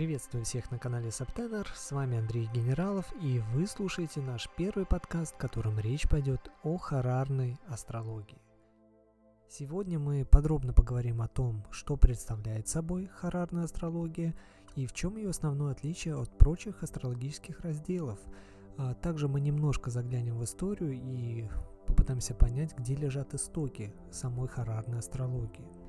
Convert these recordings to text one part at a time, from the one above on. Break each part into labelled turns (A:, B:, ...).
A: Приветствую всех на канале Септенер, с вами Андрей Генералов, и вы слушаете наш первый подкаст, в котором речь пойдет о харарной астрологии. Сегодня мы подробно поговорим о том, что представляет собой харарная астрология и в чем ее основное отличие от прочих астрологических разделов. А также мы немножко заглянем в историю и попытаемся понять, где лежат истоки самой харарной астрологии.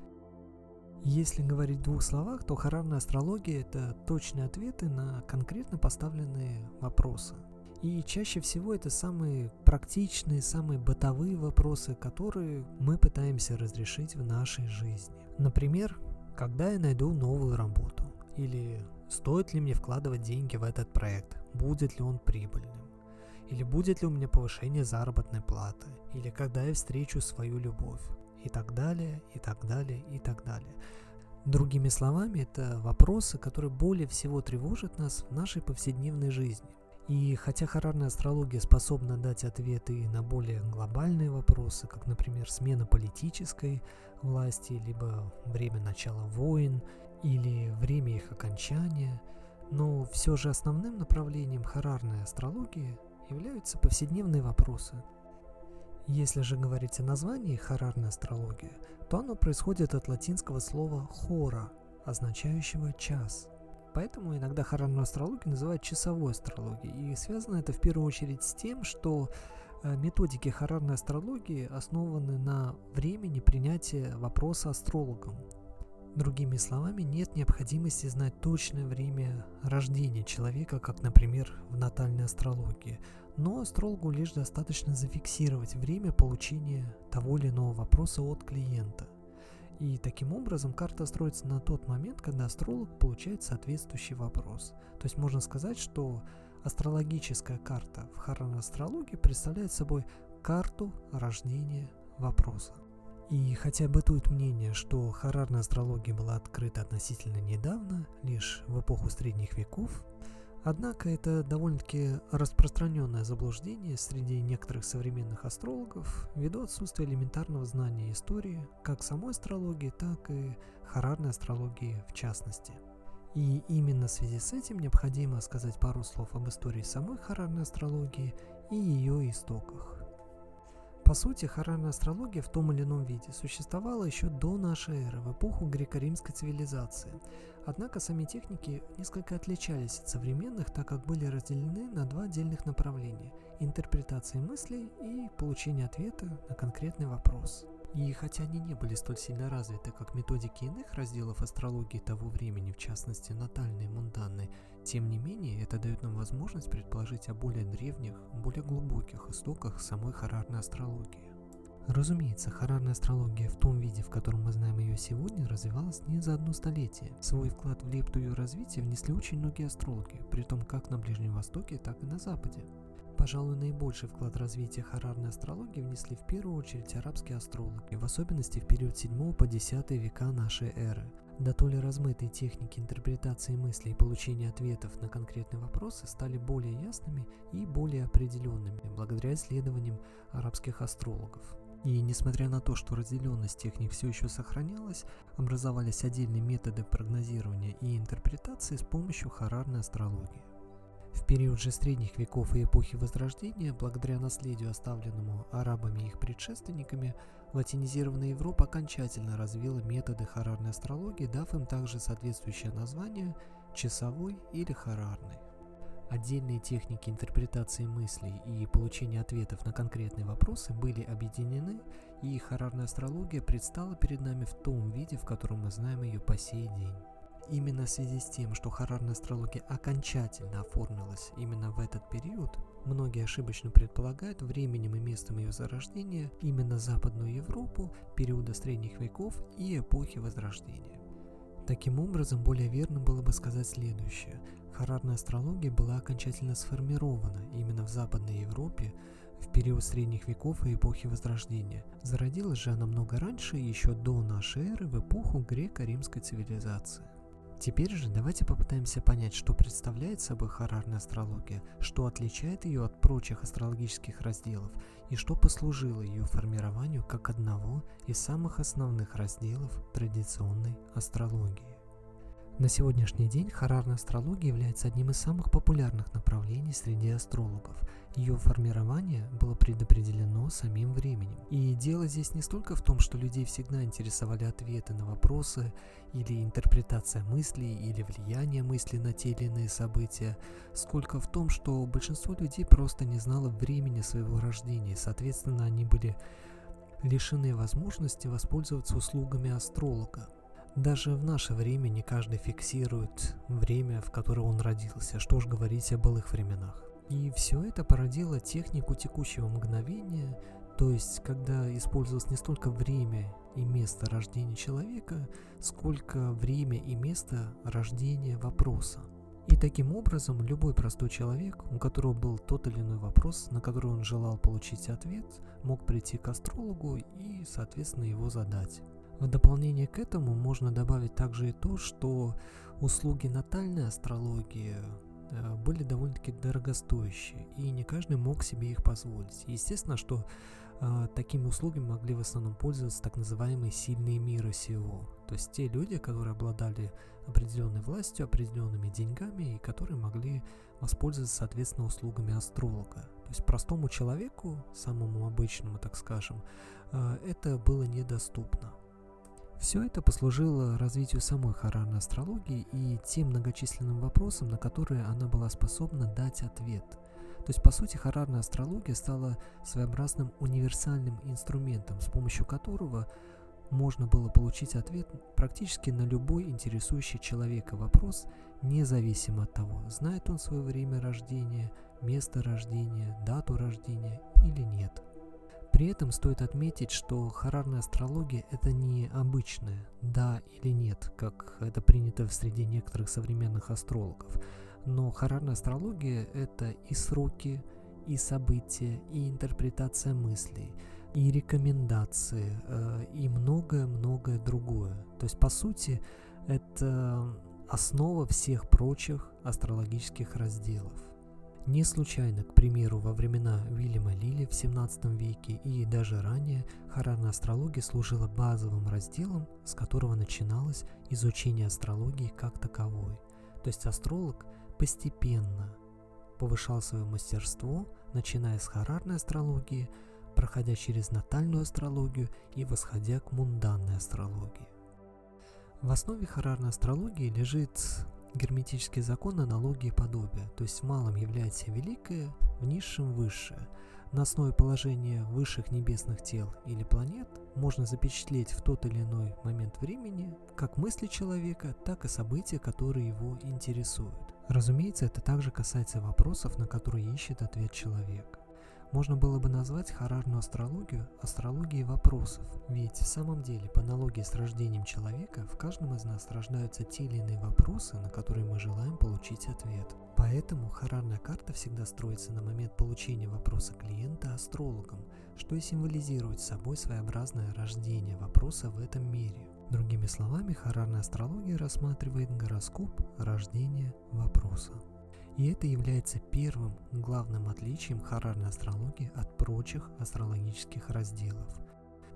A: Если говорить в двух словах, то харарная астрология – это точные ответы на конкретно поставленные вопросы. И чаще всего это самые практичные, самые бытовые вопросы, которые мы пытаемся разрешить в нашей жизни. Например, когда я найду новую работу? Или стоит ли мне вкладывать деньги в этот проект? Будет ли он прибыльным? Или будет ли у меня повышение заработной платы? Или когда я встречу свою любовь? И так далее, и так далее, и так далее. Другими словами, это вопросы, которые более всего тревожат нас в нашей повседневной жизни. И хотя харарная астрология способна дать ответы на более глобальные вопросы, как, например, смена политической власти, либо время начала войн, или время их окончания, но все же основным направлением харарной астрологии являются повседневные вопросы, если же говорить о названии харарная астрология, то оно происходит от латинского слова «хора», означающего «час». Поэтому иногда харарную астрологию называют часовой астрологией. И связано это в первую очередь с тем, что э, методики харарной астрологии основаны на времени принятия вопроса астрологом. Другими словами, нет необходимости знать точное время рождения человека, как, например, в натальной астрологии – но астрологу лишь достаточно зафиксировать время получения того или иного вопроса от клиента. И таким образом карта строится на тот момент, когда астролог получает соответствующий вопрос. То есть можно сказать, что астрологическая карта в харан астрологии представляет собой карту рождения вопроса. И хотя бытует мнение, что харарная астрология была открыта относительно недавно, лишь в эпоху средних веков, Однако это довольно-таки распространенное заблуждение среди некоторых современных астрологов ввиду отсутствия элементарного знания истории как самой астрологии, так и харарной астрологии в частности. И именно в связи с этим необходимо сказать пару слов об истории самой харарной астрологии и ее истоках. По сути, харарная астрология в том или ином виде существовала еще до нашей эры, в эпоху греко-римской цивилизации. Однако сами техники несколько отличались от современных, так как были разделены на два отдельных направления – интерпретация мыслей и получение ответа на конкретный вопрос. И хотя они не были столь сильно развиты, как методики иных разделов астрологии того времени, в частности натальные и мунданные, тем не менее это дает нам возможность предположить о более древних, более глубоких истоках самой харарной астрологии. Разумеется, харарная астрология в том виде, в котором мы знаем ее сегодня, развивалась не за одно столетие. Свой вклад в лепту ее развития внесли очень многие астрологи, при том как на Ближнем Востоке, так и на Западе. Пожалуй, наибольший вклад в развитие харарной астрологии внесли в первую очередь арабские астрологи, в особенности в период 7 по 10 века нашей эры. Да то ли размытые техники интерпретации мыслей и получения ответов на конкретные вопросы стали более ясными и более определенными благодаря исследованиям арабских астрологов. И несмотря на то, что разделенность техник все еще сохранялась, образовались отдельные методы прогнозирования и интерпретации с помощью харарной астрологии. В период же средних веков и эпохи Возрождения, благодаря наследию, оставленному арабами и их предшественниками, латинизированная Европа окончательно развила методы харарной астрологии, дав им также соответствующее название часовой или харарный. Отдельные техники интерпретации мыслей и получения ответов на конкретные вопросы были объединены, и харарная астрология предстала перед нами в том виде, в котором мы знаем ее по сей день. Именно в связи с тем, что харарная астрология окончательно оформилась именно в этот период, многие ошибочно предполагают временем и местом ее зарождения именно Западную Европу периода средних веков и эпохи Возрождения. Таким образом, более верно было бы сказать следующее. Харарная астрология была окончательно сформирована именно в Западной Европе в период средних веков и эпохи Возрождения. Зародилась же она много раньше, еще до нашей эры, в эпоху греко-римской цивилизации. Теперь же давайте попытаемся понять, что представляет собой харарная астрология, что отличает ее от прочих астрологических разделов и что послужило ее формированию как одного из самых основных разделов традиционной астрологии. На сегодняшний день харарная астрология является одним из самых популярных направлений среди астрологов. Ее формирование было предопределено самим временем. И дело здесь не столько в том, что людей всегда интересовали ответы на вопросы или интерпретация мыслей или влияние мыслей на те или иные события, сколько в том, что большинство людей просто не знало времени своего рождения, соответственно, они были лишены возможности воспользоваться услугами астролога. Даже в наше время не каждый фиксирует время, в которое он родился, что ж говорить о былых временах. И все это породило технику текущего мгновения, то есть когда использовалось не столько время и место рождения человека, сколько время и место рождения вопроса. И таким образом любой простой человек, у которого был тот или иной вопрос, на который он желал получить ответ, мог прийти к астрологу и, соответственно, его задать. В дополнение к этому можно добавить также и то, что услуги натальной астрологии э, были довольно-таки дорогостоящие, и не каждый мог себе их позволить. Естественно, что э, такими услугами могли в основном пользоваться так называемые сильные мира сего, то есть те люди, которые обладали определенной властью, определенными деньгами и которые могли воспользоваться, соответственно, услугами астролога. То есть простому человеку, самому обычному, так скажем, э, это было недоступно. Все это послужило развитию самой харарной астрологии и тем многочисленным вопросам, на которые она была способна дать ответ. То есть, по сути, харарная астрология стала своеобразным универсальным инструментом, с помощью которого можно было получить ответ практически на любой интересующий человека вопрос, независимо от того, знает он свое время рождения, место рождения, дату рождения или нет. При этом стоит отметить, что харарная астрология это не обычная «да» или «нет», как это принято в среде некоторых современных астрологов. Но харарная астрология – это и сроки, и события, и интерпретация мыслей, и рекомендации, э, и многое-многое другое. То есть, по сути, это основа всех прочих астрологических разделов. Не случайно, к примеру, во времена Уильяма Лили в 17 веке и даже ранее харарная астрология служила базовым разделом, с которого начиналось изучение астрологии как таковой. То есть астролог постепенно повышал свое мастерство, начиная с харарной астрологии, проходя через натальную астрологию и восходя к мунданной астрологии. В основе харарной астрологии лежит герметический закон аналогии подобия, то есть в малом является великое, в низшем высшее. На основе положения высших небесных тел или планет можно запечатлеть в тот или иной момент времени как мысли человека, так и события, которые его интересуют. Разумеется, это также касается вопросов, на которые ищет ответ человек. Можно было бы назвать харарную астрологию астрологией вопросов, ведь в самом деле, по аналогии с рождением человека, в каждом из нас рождаются те или иные вопросы, на которые мы желаем получить ответ. Поэтому харарная карта всегда строится на момент получения вопроса клиента астрологом, что и символизирует собой своеобразное рождение вопроса в этом мире. Другими словами, харарная астрология рассматривает гороскоп рождения вопроса. И это является первым главным отличием харарной астрологии от прочих астрологических разделов.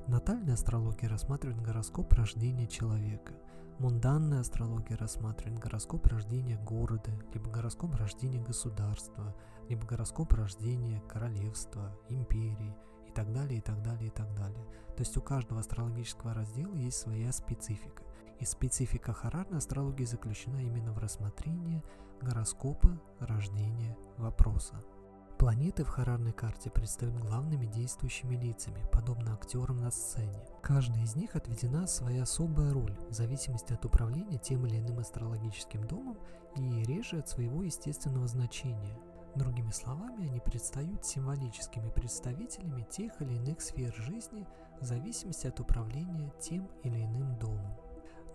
A: Натальная астрология рассматривает гороскоп рождения человека. Мунданная астрология рассматривает гороскоп рождения города, либо гороскоп рождения государства, либо гороскоп рождения королевства, империи и так далее, и так далее, и так далее. То есть у каждого астрологического раздела есть своя специфика. И специфика харарной астрологии заключена именно в рассмотрении гороскопа рождения вопроса. Планеты в харарной карте предстают главными действующими лицами, подобно актерам на сцене. Каждой из них отведена своя особая роль в зависимости от управления тем или иным астрологическим домом и реже от своего естественного значения. Другими словами, они предстают символическими представителями тех или иных сфер жизни в зависимости от управления тем или иным домом.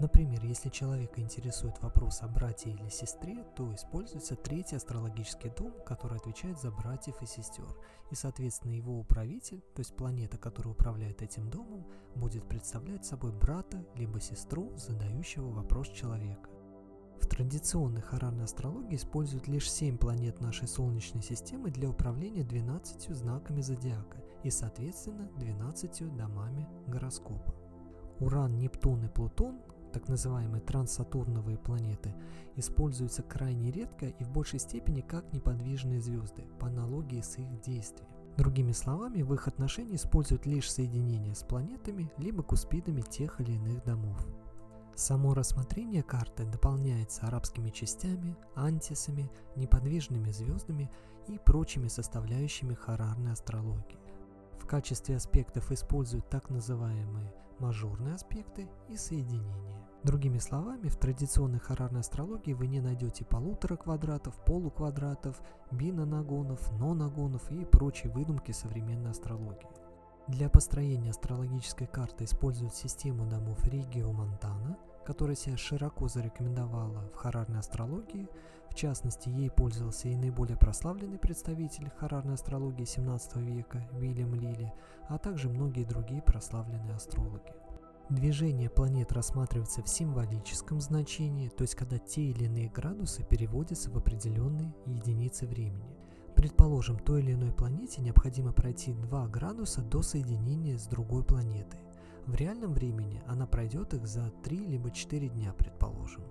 A: Например, если человека интересует вопрос о брате или сестре, то используется третий астрологический дом, который отвечает за братьев и сестер. И, соответственно, его управитель, то есть планета, которая управляет этим домом, будет представлять собой брата либо сестру, задающего вопрос человека. В традиционной харарной астрологии используют лишь 7 планет нашей Солнечной системы для управления 12 знаками зодиака и, соответственно, 12 домами гороскопа. Уран, Нептун и Плутон так называемые транссатурновые планеты, используются крайне редко и в большей степени как неподвижные звезды, по аналогии с их действием. Другими словами, в их отношении используют лишь соединение с планетами либо куспидами тех или иных домов. Само рассмотрение карты дополняется арабскими частями, антисами, неподвижными звездами и прочими составляющими харарной астрологии. В качестве аспектов используют так называемые мажорные аспекты и соединения. Другими словами, в традиционной харарной астрологии вы не найдете полутора квадратов, полуквадратов, бинонагонов, нонагонов и прочие выдумки современной астрологии. Для построения астрологической карты используют систему домов Ригио Монтана, которая себя широко зарекомендовала в харарной астрологии. В частности, ей пользовался и наиболее прославленный представитель харарной астрологии 17 века Вильям Лили, а также многие другие прославленные астрологи. Движение планет рассматривается в символическом значении, то есть когда те или иные градусы переводятся в определенные единицы времени. Предположим, той или иной планете необходимо пройти 2 градуса до соединения с другой планетой. В реальном времени она пройдет их за 3 либо 4 дня, предположим.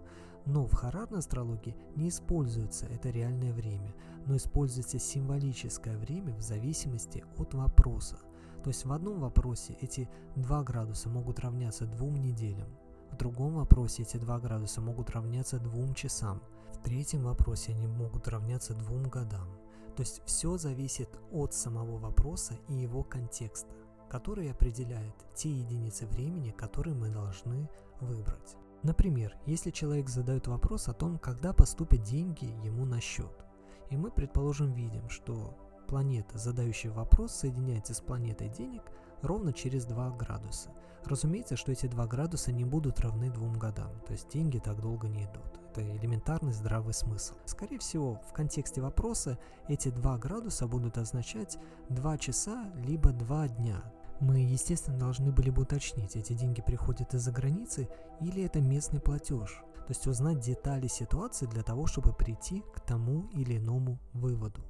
A: Но в харарной астрологии не используется это реальное время, но используется символическое время в зависимости от вопроса. То есть в одном вопросе эти 2 градуса могут равняться 2 неделям, в другом вопросе эти 2 градуса могут равняться 2 часам, в третьем вопросе они могут равняться 2 годам. То есть все зависит от самого вопроса и его контекста, который определяет те единицы времени, которые мы должны выбрать. Например, если человек задает вопрос о том, когда поступят деньги ему на счет, и мы, предположим, видим, что планета, задающая вопрос, соединяется с планетой денег ровно через 2 градуса. Разумеется, что эти 2 градуса не будут равны двум годам, то есть деньги так долго не идут. Это элементарный здравый смысл. Скорее всего, в контексте вопроса эти 2 градуса будут означать 2 часа либо 2 дня, мы, естественно, должны были бы уточнить, эти деньги приходят из-за границы или это местный платеж. То есть узнать детали ситуации для того, чтобы прийти к тому или иному выводу.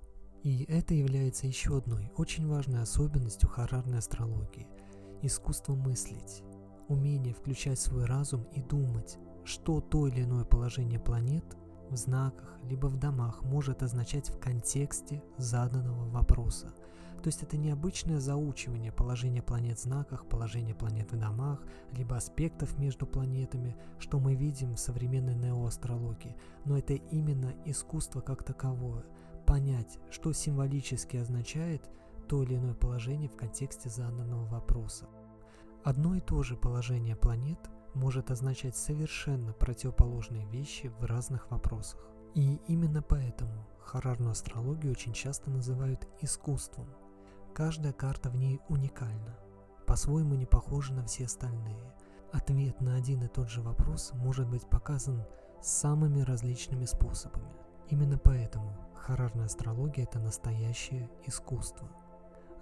A: И это является еще одной очень важной особенностью харарной астрологии – искусство мыслить, умение включать свой разум и думать, что то или иное положение планет в знаках либо в домах может означать в контексте заданного вопроса – то есть это необычное заучивание положения планет в знаках, положения планет в домах, либо аспектов между планетами, что мы видим в современной неоастрологии, но это именно искусство как таковое. Понять, что символически означает то или иное положение в контексте заданного вопроса. Одно и то же положение планет может означать совершенно противоположные вещи в разных вопросах. И именно поэтому харарную астрологию очень часто называют искусством, Каждая карта в ней уникальна, по-своему не похожа на все остальные. Ответ на один и тот же вопрос может быть показан самыми различными способами. Именно поэтому харарная астрология – это настоящее искусство.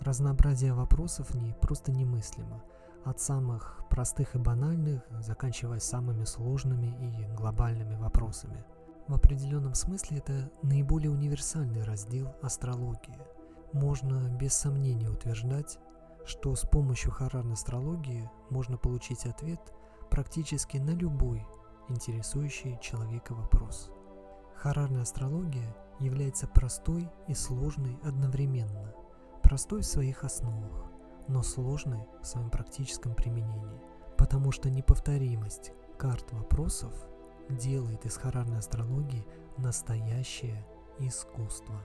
A: Разнообразие вопросов в ней просто немыслимо, от самых простых и банальных, заканчивая самыми сложными и глобальными вопросами. В определенном смысле это наиболее универсальный раздел астрологии – можно без сомнения утверждать, что с помощью харарной астрологии можно получить ответ практически на любой интересующий человека вопрос. Харарная астрология является простой и сложной одновременно. Простой в своих основах, но сложной в своем практическом применении, потому что неповторимость карт вопросов делает из харарной астрологии настоящее искусство.